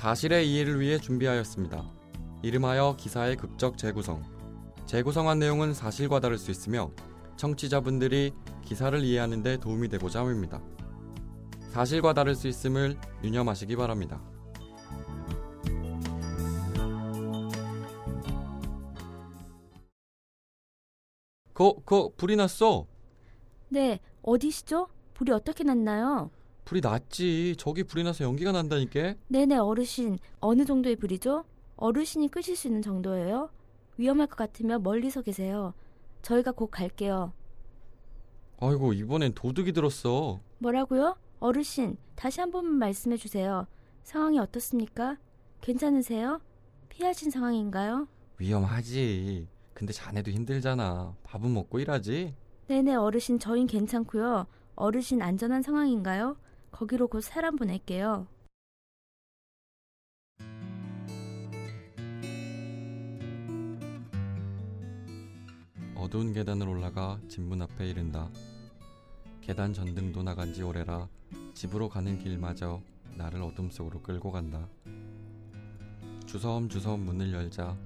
사실의 이해를 위해 준비하였습니다. 이름하여 기사의 극적 재구성. 재구성한 내용은 사실과 다를 수 있으며 청취자분들이 기사를 이해하는 데 도움이 되고자 합니다. 사실과 다를 수 있음을 유념하시기 바랍니다. 거, 거, 불이 났어. 네, 어디시죠? 불이 어떻게 났나요? 불이 났지. 저기 불이 나서 연기가 난다니까. 네네, 어르신. 어느 정도의 불이죠? 어르신이 끄실 수 있는 정도예요? 위험할 것 같으면 멀리서 계세요. 저희가 곧 갈게요. 아이고, 이번엔 도둑이 들었어. 뭐라고요? 어르신, 다시 한 번만 말씀해 주세요. 상황이 어떻습니까? 괜찮으세요? 피하신 상황인가요? 위험하지. 근데 자네도 힘들잖아. 밥은 먹고 일하지? 네네, 어르신, 저흰 괜찮고요. 어르신 안전한 상황인가요? 거기로 곧 사람 보낼게요. 어두운 계단을 올라가 집문 앞에 이른다. 계단 전등도 나간 지 오래라 집으로 가는 길마저 나를 어둠 속으로 끌고 간다. 주섬주섬 문을 열자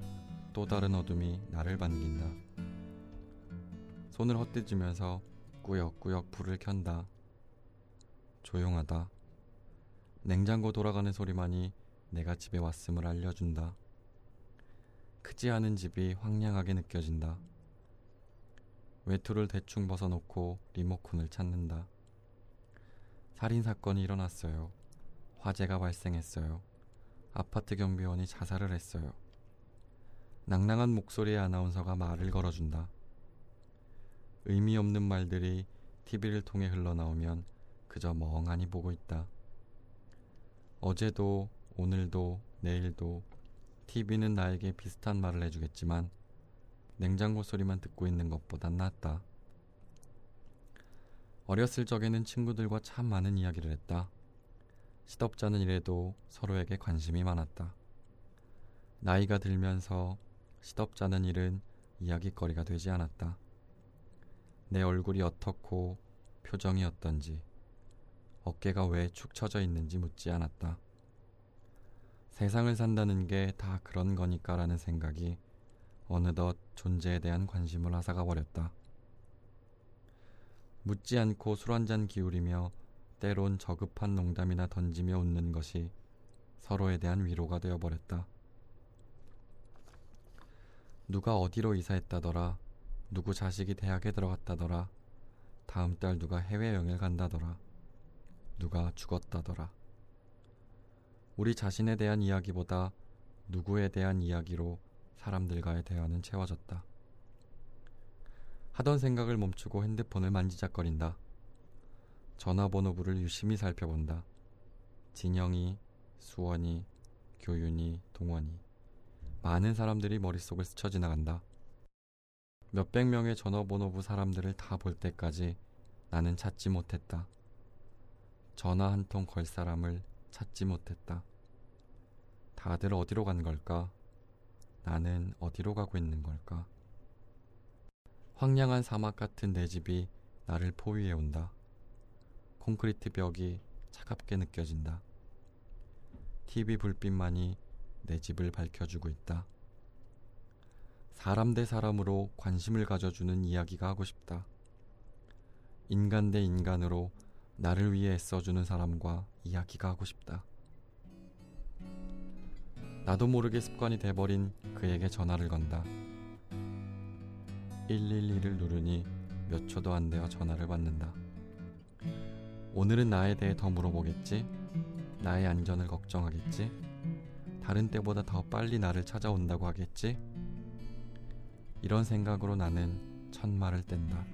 또 다른 어둠이 나를 반긴다. 손을 헛디지면서 꾸역꾸역 불을 켠다. 조용하다. 냉장고 돌아가는 소리만이 내가 집에 왔음을 알려준다. 크지 않은 집이 황량하게 느껴진다. 외투를 대충 벗어놓고 리모컨을 찾는다. 살인사건이 일어났어요. 화재가 발생했어요. 아파트 경비원이 자살을 했어요. 낭낭한 목소리의 아나운서가 말을 걸어준다. 의미 없는 말들이 TV를 통해 흘러나오면 그저 멍하니 보고 있다. 어제도, 오늘도, 내일도 TV는 나에게 비슷한 말을 해주겠지만 냉장고 소리만 듣고 있는 것보단 낫다. 어렸을 적에는 친구들과 참 많은 이야기를 했다. 시덥잖은 일에도 서로에게 관심이 많았다. 나이가 들면서 시덥잖은 일은 이야기거리가 되지 않았다. 내 얼굴이 어떻고 표정이 어떤지, 어깨가 왜 축 처져 있는지 묻지 않았다. 세상을 산다는 게 다 그런 거니까라는 생각이 어느덧 존재에 대한 관심을 앗아가 버렸다. 묻지 않고 술 한 잔 기울이며 때론 저급한 농담이나 던지며 웃는 것이 서로에 대한 위로가 되어 버렸다. 누가 어디로 이사했다더라. 누구 자식이 대학에 들어갔다더라. 다음 달 누가 해외여행을 간다더라. 누가 죽었다더라. 우리 자신에 대한 이야기보다 누구에 대한 이야기로 사람들과의 대화는 채워졌다. 하던 생각을 멈추고 핸드폰을 만지작거린다. 전화번호부를 유심히 살펴본다. 진영이, 수원이, 교윤이, 동원이. 많은 사람들이 머릿속을 스쳐 지나간다. 몇백 명의 전화번호부 사람들을 다 볼 때까지 나는 찾지 못했다. 전화 한 통 걸 사람을 찾지 못했다. 다들 어디로 간 걸까? 나는 어디로 가고 있는 걸까? 황량한 사막 같은 내 집이 나를 포위해 온다. 콘크리트 벽이 차갑게 느껴진다. TV 불빛만이 내 집을 밝혀주고 있다. 사람 대 사람으로 관심을 가져주는 이야기가 하고 싶다. 인간 대 인간으로 나를 위해 애써주는 사람과 이야기가 하고 싶다. 나도 모르게 습관이 돼버린 그에게 전화를 건다. 112를 누르니 몇 초도 안 되어 전화를 받는다. 오늘은 나에 대해 더 물어보겠지? 나의 안전을 걱정하겠지? 다른 때보다 더 빨리 나를 찾아온다고 하겠지? 이런 생각으로 나는 첫말을 뗀다.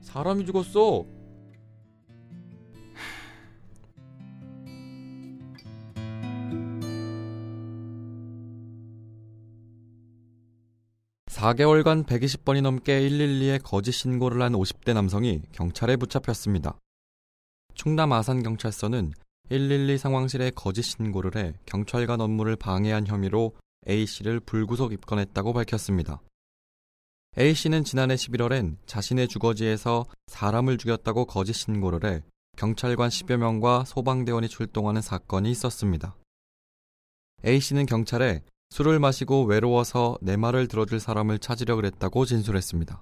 사람이 죽었어! (4개월간) (120번이) 넘게 (112) 에 거짓 신고를 한 (50대) 남성이 경찰에 붙잡혔습니다. 충남 아산경찰서는 112 상황실에 거짓 신고를 해 경찰관 업무를 방해한 혐의로 A씨를 불구속 입건했다고 밝혔습니다. A씨는 지난해 11월엔 자신의 주거지에서 사람을 죽였다고 거짓 신고를 해 경찰관 10여 명과 소방대원이 출동하는 사건이 있었습니다. A씨는 경찰에 술을 마시고 외로워서 내 말을 들어줄 사람을 찾으려 그랬다고 진술했습니다.